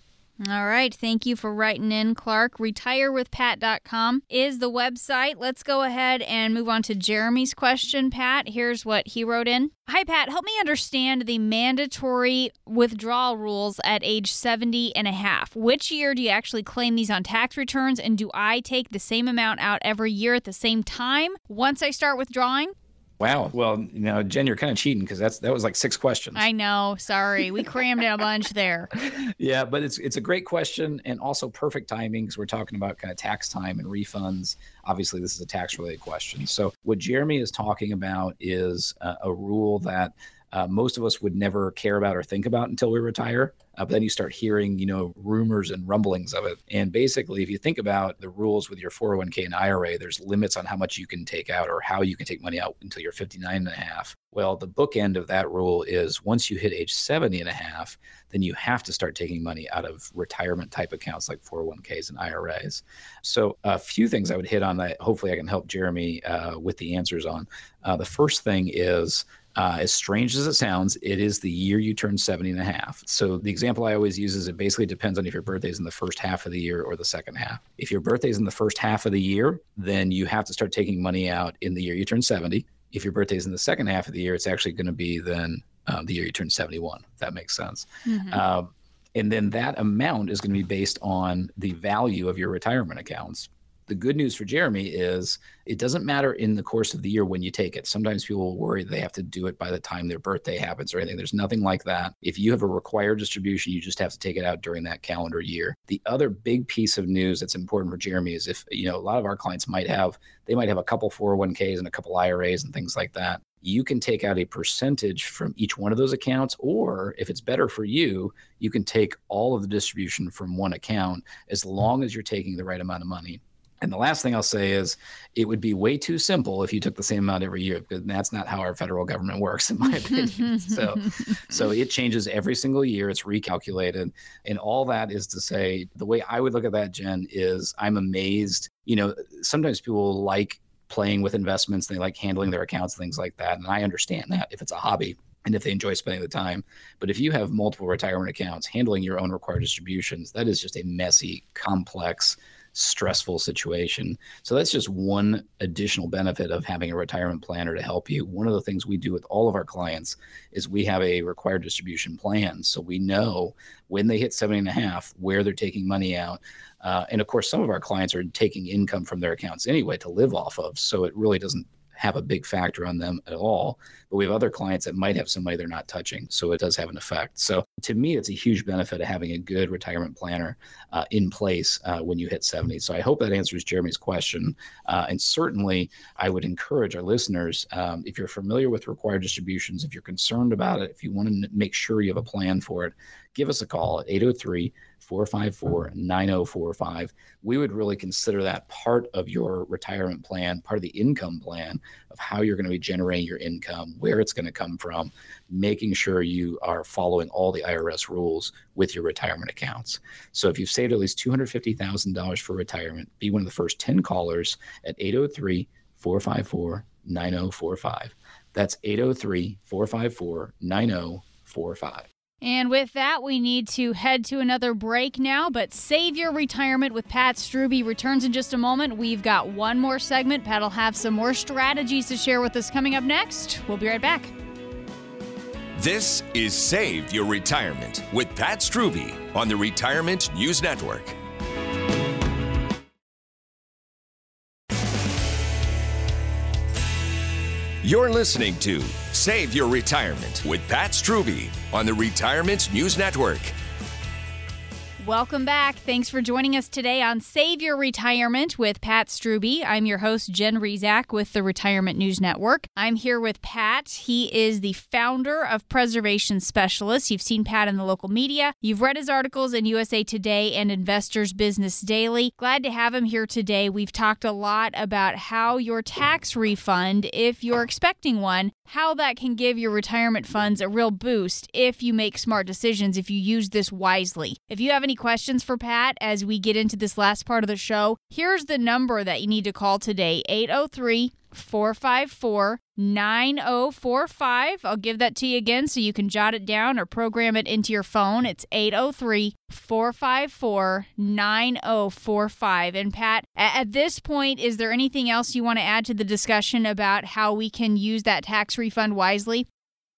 All right. Thank you for writing in, Clark. RetireWithPat.com is the website. Let's go ahead and move on to Jeremy's question, Pat. Here's what he wrote in Hi, Pat. Help me understand the mandatory withdrawal rules at age 70 and a half. Which year do you actually claim these on tax returns? And do I take the same amount out every year at the same time once I start withdrawing? Wow. Well, you know, Jen, you're kind of cheating because that's that was like six questions. I know. Sorry, we crammed in a bunch there. Yeah, but it's it's a great question and also perfect timing because we're talking about kind of tax time and refunds. Obviously, this is a tax related question. So, what Jeremy is talking about is a, a rule that uh, most of us would never care about or think about until we retire. Uh, but then you start hearing, you know, rumors and rumblings of it. And basically, if you think about the rules with your 401k and IRA, there's limits on how much you can take out or how you can take money out until you're 59 and a half. Well, the bookend of that rule is once you hit age 70 and a half, then you have to start taking money out of retirement type accounts like 401ks and IRAs. So, a few things I would hit on that hopefully I can help Jeremy uh, with the answers on. Uh, the first thing is uh, as strange as it sounds, it is the year you turn 70 and a half. So the example I always use is it basically depends on if your birthday is in the first half of the year or the second half. If your birthday is in the first half of the year, then you have to start taking money out in the year you turn 70. If your birthday is in the second half of the year, it's actually going to be then um, the year you turn 71. If that makes sense. Mm-hmm. Uh, and then that amount is going to be based on the value of your retirement accounts the good news for Jeremy is it doesn't matter in the course of the year when you take it. Sometimes people will worry they have to do it by the time their birthday happens or anything. There's nothing like that. If you have a required distribution, you just have to take it out during that calendar year. The other big piece of news that's important for Jeremy is if, you know, a lot of our clients might have, they might have a couple 401ks and a couple IRAs and things like that you can take out a percentage from each one of those accounts, or if it's better for you, you can take all of the distribution from one account as long as you're taking the right amount of money. And the last thing I'll say is it would be way too simple if you took the same amount every year because that's not how our federal government works in my opinion. so so it changes every single year, it's recalculated. And all that is to say the way I would look at that Jen is I'm amazed, you know, sometimes people like playing with investments, they like handling their accounts things like that, and I understand that if it's a hobby and if they enjoy spending the time. But if you have multiple retirement accounts, handling your own required distributions, that is just a messy, complex stressful situation. So that's just one additional benefit of having a retirement planner to help you. One of the things we do with all of our clients is we have a required distribution plan. So we know when they hit 70 and a half, where they're taking money out. Uh, and of course, some of our clients are taking income from their accounts anyway to live off of. So it really doesn't have a big factor on them at all. But we have other clients that might have somebody they're not touching. So it does have an effect. So to me, it's a huge benefit of having a good retirement planner uh, in place uh, when you hit 70. So I hope that answers Jeremy's question. Uh, and certainly, I would encourage our listeners um, if you're familiar with required distributions, if you're concerned about it, if you want to make sure you have a plan for it, give us a call at 803 454 9045. Mm-hmm. We would really consider that part of your retirement plan, part of the income plan of how you're going to be generating your income, where it's going to come from, making sure you are following all the IRS rules with your retirement accounts. So if you've saved at least $250,000 for retirement, be one of the first 10 callers at 803 454 9045. That's 803 454 9045. And with that, we need to head to another break now. But save your retirement with Pat Strubbe returns in just a moment. We've got one more segment. Pat will have some more strategies to share with us coming up next. We'll be right back. This is Save Your Retirement with Pat Strubbe on the Retirement News Network. You're listening to Save Your Retirement with Pat Strubbe on the Retirement News Network. Welcome back. Thanks for joining us today on Save Your Retirement with Pat Strubbe. I'm your host, Jen Rizak with the Retirement News Network. I'm here with Pat. He is the founder of Preservation Specialists. You've seen Pat in the local media. You've read his articles in USA Today and Investors Business Daily. Glad to have him here today. We've talked a lot about how your tax refund, if you're expecting one, how that can give your retirement funds a real boost if you make smart decisions, if you use this wisely. If you have any questions for Pat as we get into this last part of the show, here's the number that you need to call today 803 454 9045. I'll give that to you again so you can jot it down or program it into your phone. It's 803 454 9045. And Pat, at this point, is there anything else you want to add to the discussion about how we can use that tax refund wisely?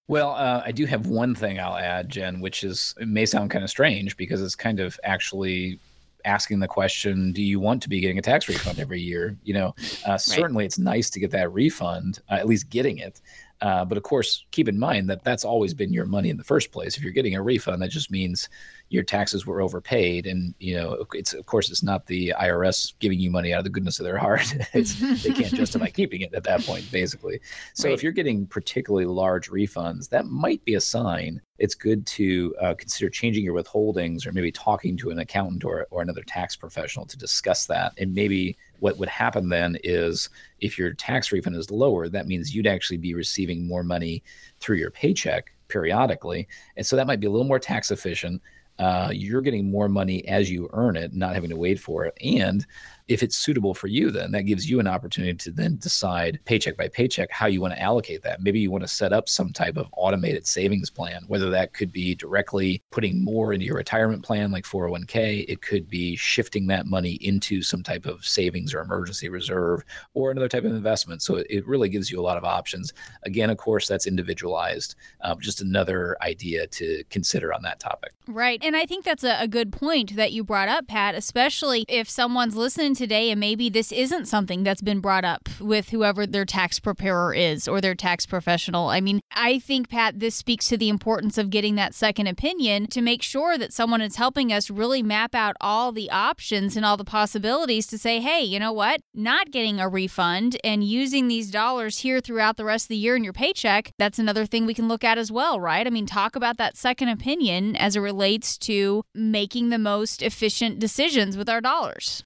Well, uh, I do have one thing I'll add, Jen, which is it may sound kind of strange because it's kind of actually asking the question, do you want to be getting a tax refund every year? You know, uh, right. certainly it's nice to get that refund, uh, at least getting it. Uh, but of course, keep in mind that that's always been your money in the first place. If you're getting a refund, that just means your taxes were overpaid, and you know, it's of course it's not the IRS giving you money out of the goodness of their heart. they can't justify keeping it at that point, basically. So right. if you're getting particularly large refunds, that might be a sign. It's good to uh, consider changing your withholdings, or maybe talking to an accountant or or another tax professional to discuss that, and maybe what would happen then is if your tax refund is lower, that means you'd actually be receiving more money through your paycheck periodically. And so that might be a little more tax efficient. Uh, you're getting more money as you earn it, not having to wait for it. And if it's suitable for you, then that gives you an opportunity to then decide paycheck by paycheck how you want to allocate that. Maybe you want to set up some type of automated savings plan, whether that could be directly putting more into your retirement plan like 401k, it could be shifting that money into some type of savings or emergency reserve or another type of investment. So it really gives you a lot of options. Again, of course, that's individualized. Um, just another idea to consider on that topic. Right. And I think that's a, a good point that you brought up, Pat, especially if someone's listening today and maybe this isn't something that's been brought up with whoever their tax preparer is or their tax professional. I mean, I think, Pat, this speaks to the importance of getting that second opinion to make sure that someone is helping us really map out all the options and all the possibilities to say, hey, you know what? Not getting a refund and using these dollars here throughout the rest of the year in your paycheck, that's another thing we can look at as well, right? I mean, talk about that second opinion as it relates to making the most efficient decisions with our dollars.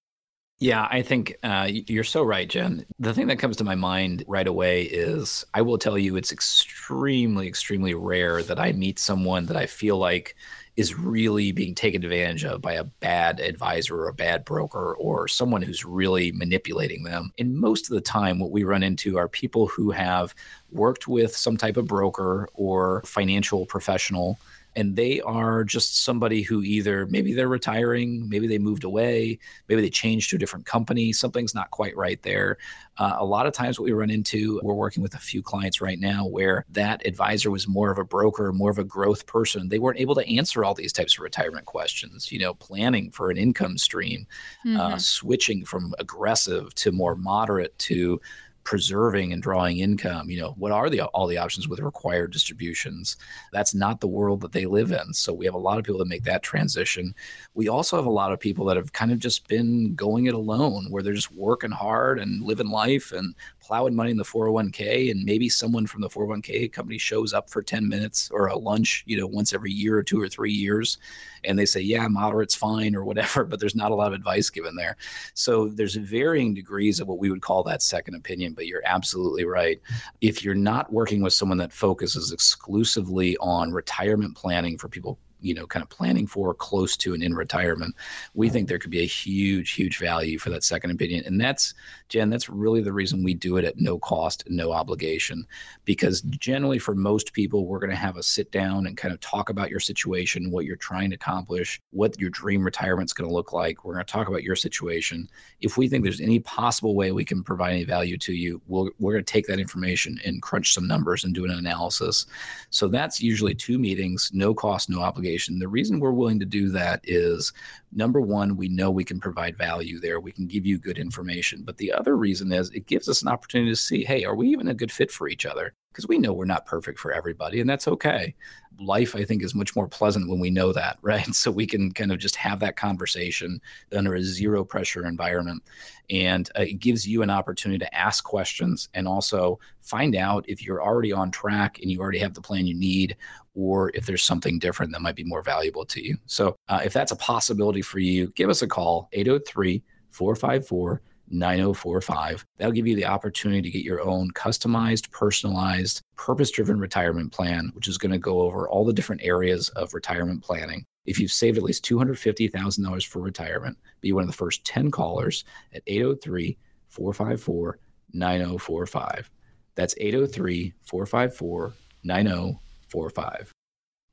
Yeah, I think uh, you're so right, Jen. The thing that comes to my mind right away is I will tell you it's extremely, extremely rare that I meet someone that I feel like is really being taken advantage of by a bad advisor or a bad broker or someone who's really manipulating them. And most of the time, what we run into are people who have worked with some type of broker or financial professional and they are just somebody who either maybe they're retiring, maybe they moved away, maybe they changed to a different company, something's not quite right there. Uh, a lot of times, what we run into, we're working with a few clients right now where that advisor was more of a broker, more of a growth person. They weren't able to answer all these types of retirement questions, you know, planning for an income stream, uh, mm-hmm. uh, switching from aggressive to more moderate to preserving and drawing income you know what are the all the options with required distributions? That's not the world that they live in. So we have a lot of people that make that transition. We also have a lot of people that have kind of just been going it alone where they're just working hard and living life and plowing money in the 401k and maybe someone from the 401k company shows up for 10 minutes or a lunch you know once every year or two or three years and they say yeah moderate's fine or whatever but there's not a lot of advice given there. So there's varying degrees of what we would call that second opinion but you're absolutely right. If you're not working with someone that focuses exclusively on retirement planning for people you know kind of planning for close to and in retirement we think there could be a huge huge value for that second opinion and that's jen that's really the reason we do it at no cost no obligation because generally for most people we're going to have a sit down and kind of talk about your situation what you're trying to accomplish what your dream retirement's going to look like. We're going to talk about your situation. If we think there's any possible way we can provide any value to you we'll, we're going to take that information and crunch some numbers and do an analysis. So that's usually two meetings no cost no obligation. The reason we're willing to do that is number one, we know we can provide value there. We can give you good information. But the other reason is it gives us an opportunity to see hey, are we even a good fit for each other? Because we know we're not perfect for everybody, and that's okay. Life, I think, is much more pleasant when we know that, right? So we can kind of just have that conversation under a zero pressure environment. And uh, it gives you an opportunity to ask questions and also find out if you're already on track and you already have the plan you need, or if there's something different that might be more valuable to you. So uh, if that's a possibility for you, give us a call 803 454 9045. That'll give you the opportunity to get your own customized, personalized, purpose driven retirement plan, which is going to go over all the different areas of retirement planning If you've saved at least $250,000 for retirement, be one of the first 10 callers at 803 454 9045. That's 803 454 9045 four or five.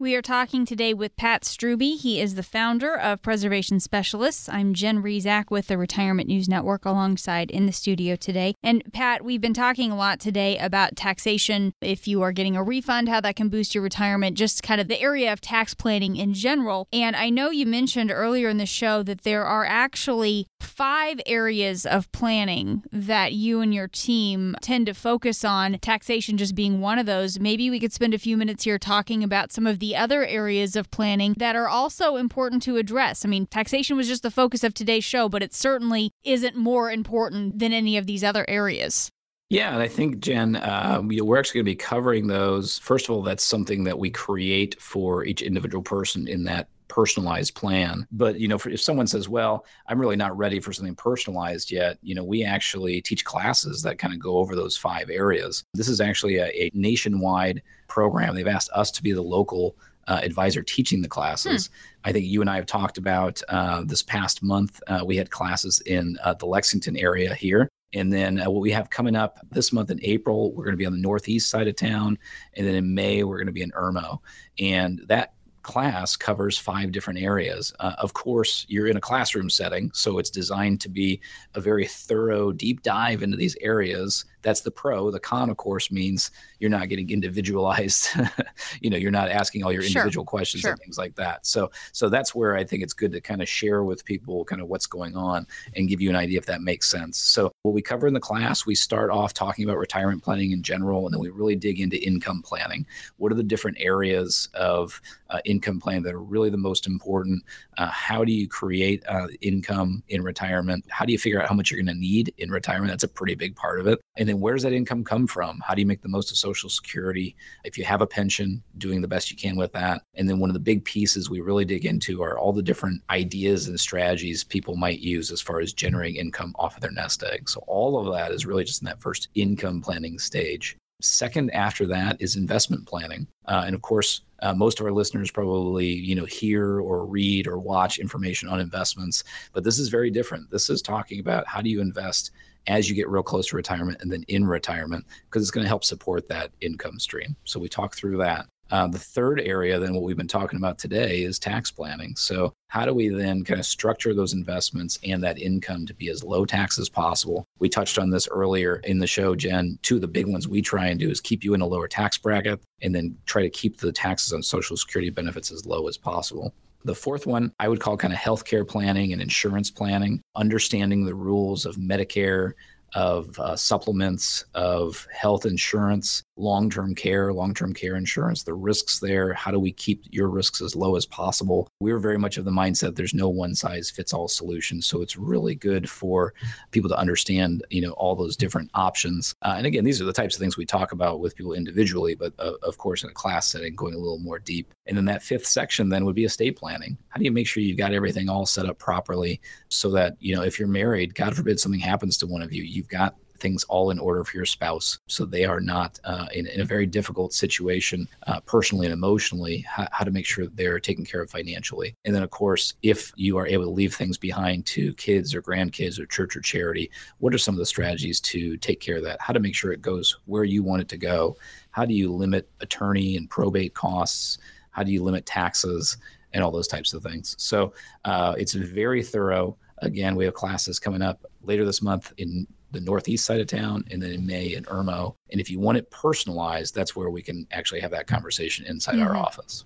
We are talking today with Pat Strubbe. He is the founder of Preservation Specialists. I'm Jen Rizak with the Retirement News Network alongside in the studio today. And Pat, we've been talking a lot today about taxation. If you are getting a refund, how that can boost your retirement, just kind of the area of tax planning in general. And I know you mentioned earlier in the show that there are actually five areas of planning that you and your team tend to focus on, taxation just being one of those. Maybe we could spend a few minutes here talking about some of the other areas of planning that are also important to address. I mean, taxation was just the focus of today's show, but it certainly isn't more important than any of these other areas. Yeah, and I think Jen, uh, we're actually going to be covering those. First of all, that's something that we create for each individual person in that personalized plan. But you know, for, if someone says, "Well, I'm really not ready for something personalized yet," you know, we actually teach classes that kind of go over those five areas. This is actually a, a nationwide program. They've asked us to be the local uh, advisor teaching the classes. Hmm. I think you and I have talked about uh, this past month. Uh, we had classes in uh, the Lexington area here. And then uh, what we have coming up this month in April, we're going to be on the northeast side of town. And then in May, we're going to be in Irmo. And that class covers five different areas. Uh, of course, you're in a classroom setting, so it's designed to be a very thorough deep dive into these areas that's the pro. The con, of course, means you're not getting individualized. you know, you're not asking all your individual sure. questions sure. and things like that. So, so that's where I think it's good to kind of share with people kind of what's going on and give you an idea if that makes sense. So, what we cover in the class, we start off talking about retirement planning in general, and then we really dig into income planning. What are the different areas of uh, income planning that are really the most important? Uh, how do you create uh, income in retirement? How do you figure out how much you're going to need in retirement? That's a pretty big part of it. And then where does that income come from? How do you make the most of Social Security? If you have a pension, doing the best you can with that. And then one of the big pieces we really dig into are all the different ideas and strategies people might use as far as generating income off of their nest egg. So all of that is really just in that first income planning stage. Second, after that is investment planning, uh, and of course, uh, most of our listeners probably you know hear or read or watch information on investments, but this is very different. This is talking about how do you invest as you get real close to retirement and then in retirement because it's going to help support that income stream. So we talk through that. Uh, the third area, then, what we've been talking about today is tax planning. So, how do we then kind of structure those investments and that income to be as low tax as possible? We touched on this earlier in the show, Jen. Two of the big ones we try and do is keep you in a lower tax bracket and then try to keep the taxes on Social Security benefits as low as possible. The fourth one I would call kind of healthcare planning and insurance planning, understanding the rules of Medicare, of uh, supplements, of health insurance, long term care, long term care insurance, the risks there. How do we keep your risks as low as possible? We're very much of the mindset there's no one size fits all solution. So it's really good for people to understand, you know, all those different options. Uh, and again, these are the types of things we talk about with people individually, but uh, of course, in a class setting, going a little more deep. And then that fifth section then would be estate planning. How do you make sure you've got everything all set up properly so that, you know, if you're married, God forbid something happens to one of you, you've got things all in order for your spouse so they are not uh, in, in, a very difficult situation uh, personally and emotionally how, how, to make sure they're taken care of financially. And then of course if you are able to leave things behind to kids or grandkids or church or charity what are some of the strategies to take care of that? How to make sure it goes where you want it to go? How do you limit attorney and probate costs? How do you limit taxes? And all those types of things. So uh, it's very thorough. Again we have classes coming up later this month in the northeast side of town, and then in May in Irmo. And if you want it personalized, that's where we can actually have that conversation inside mm-hmm. our office.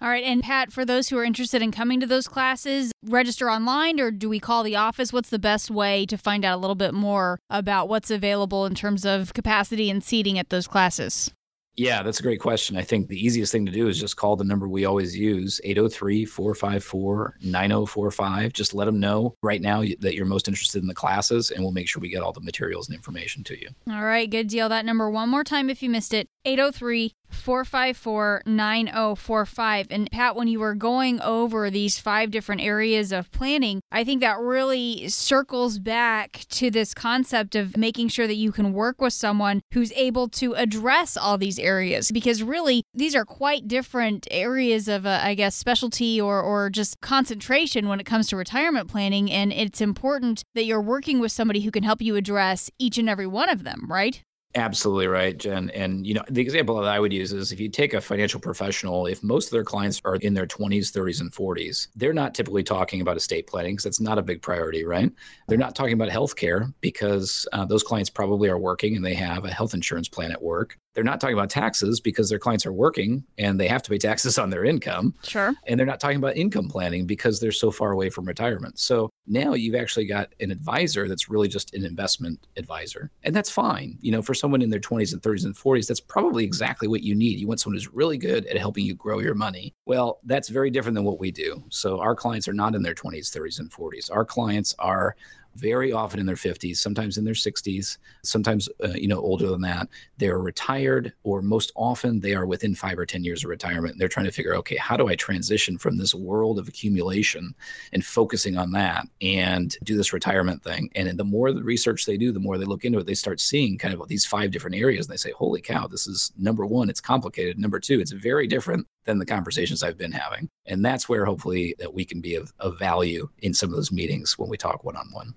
All right. And Pat, for those who are interested in coming to those classes, register online or do we call the office? What's the best way to find out a little bit more about what's available in terms of capacity and seating at those classes? Yeah, that's a great question. I think the easiest thing to do is just call the number we always use 803 454 9045. Just let them know right now that you're most interested in the classes, and we'll make sure we get all the materials and information to you. All right, good deal. That number one more time if you missed it 803 454 9045. And Pat, when you were going over these five different areas of planning, I think that really circles back to this concept of making sure that you can work with someone who's able to address all these areas because really these are quite different areas of, uh, I guess, specialty or, or just concentration when it comes to retirement planning. And it's important that you're working with somebody who can help you address each and every one of them, right? Absolutely right, Jen. And you know, the example that I would use is if you take a financial professional, if most of their clients are in their 20s, 30s, and 40s, they're not typically talking about estate planning because it's not a big priority, right? They're not talking about healthcare because uh, those clients probably are working and they have a health insurance plan at work. They're not talking about taxes because their clients are working and they have to pay taxes on their income. Sure. And they're not talking about income planning because they're so far away from retirement. So now you've actually got an advisor that's really just an investment advisor. And that's fine. You know, for someone in their 20s and 30s and 40s, that's probably exactly what you need. You want someone who's really good at helping you grow your money. Well, that's very different than what we do. So our clients are not in their 20s, 30s, and 40s. Our clients are very often in their 50s, sometimes in their 60s, sometimes uh, you know older than that. They're retired, or most often they are within five or 10 years of retirement. And they're trying to figure, okay, how do I transition from this world of accumulation and focusing on that and do this retirement thing? And the more the research they do, the more they look into it, they start seeing kind of these five different areas, and they say, holy cow, this is number one, it's complicated. Number two, it's very different than the conversations I've been having. And that's where hopefully that we can be of, of value in some of those meetings when we talk one on one.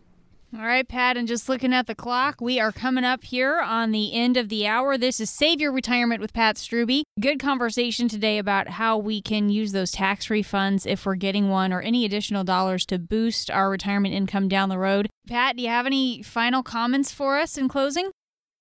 All right, Pat, and just looking at the clock, we are coming up here on the end of the hour. This is Save Your Retirement with Pat Strubbe. Good conversation today about how we can use those tax refunds if we're getting one or any additional dollars to boost our retirement income down the road. Pat, do you have any final comments for us in closing?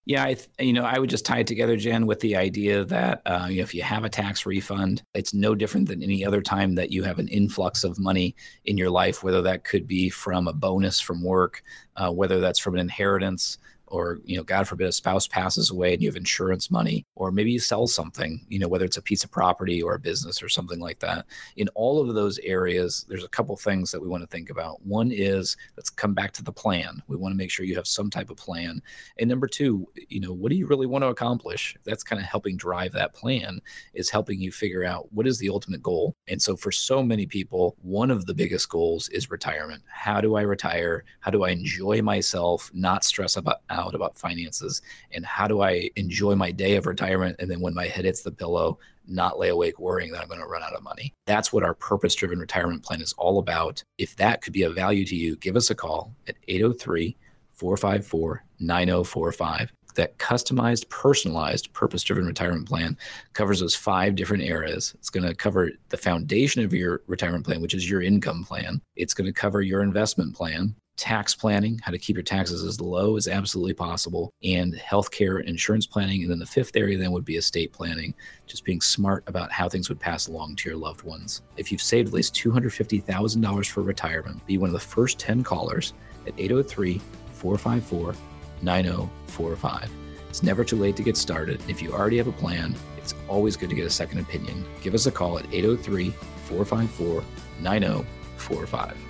Yeah, I th- you know, I would just tie it together, Jen, with the idea that uh, you know, if you have a tax refund, it's no different than any other time that you have an influx of money in your life, whether that could be from a bonus from work, uh, whether that's from an inheritance, or you know god forbid a spouse passes away and you have insurance money or maybe you sell something you know whether it's a piece of property or a business or something like that. In all of those areas there's a couple things that we want to think about. One is let's come back to the plan. We want to make sure you have some type of plan. And number two you know what do you really want to accomplish? That's kind of helping drive that plan is helping you figure out what is the ultimate goal. And so for so many people one of the biggest goals is retirement. How do i retire? How do i enjoy myself not stress about out about finances and how do I enjoy my day of retirement and then when my head hits the pillow, not lay awake worrying that I'm going to run out of money. That's what our purpose driven retirement plan is all about. If that could be of value to you, give us a call at 803 454 9045 that customized, personalized, purpose driven retirement plan covers those five different areas. It's going to cover the foundation of your retirement plan, which is your income plan. It's going to cover your investment plan, tax planning, how to keep your taxes as low as absolutely possible, and healthcare insurance planning. And then the fifth area then would be estate planning, just being smart about how things would pass along to your loved ones. If you've saved at least $250,000 for retirement, be one of the first 10 callers at 803 454 9045. It's never too late to get started. If you already have a plan, it's always good to get a second opinion. Give us a call at 803 454 9045.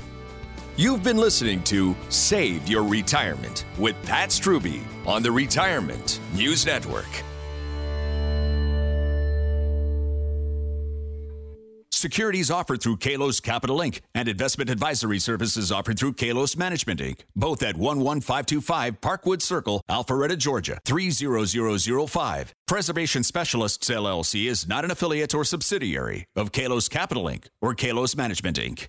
You've been listening to Save Your Retirement with Pat Strubbe on the Retirement News Network. Securities offered through Kalos Capital Inc. and investment advisory services offered through Kalos Management Inc. Both at 11525 Parkwood Circle, Alpharetta, Georgia 30005. Preservation Specialists LLC is not an affiliate or subsidiary of Kalos Capital Inc. or Kalos Management Inc.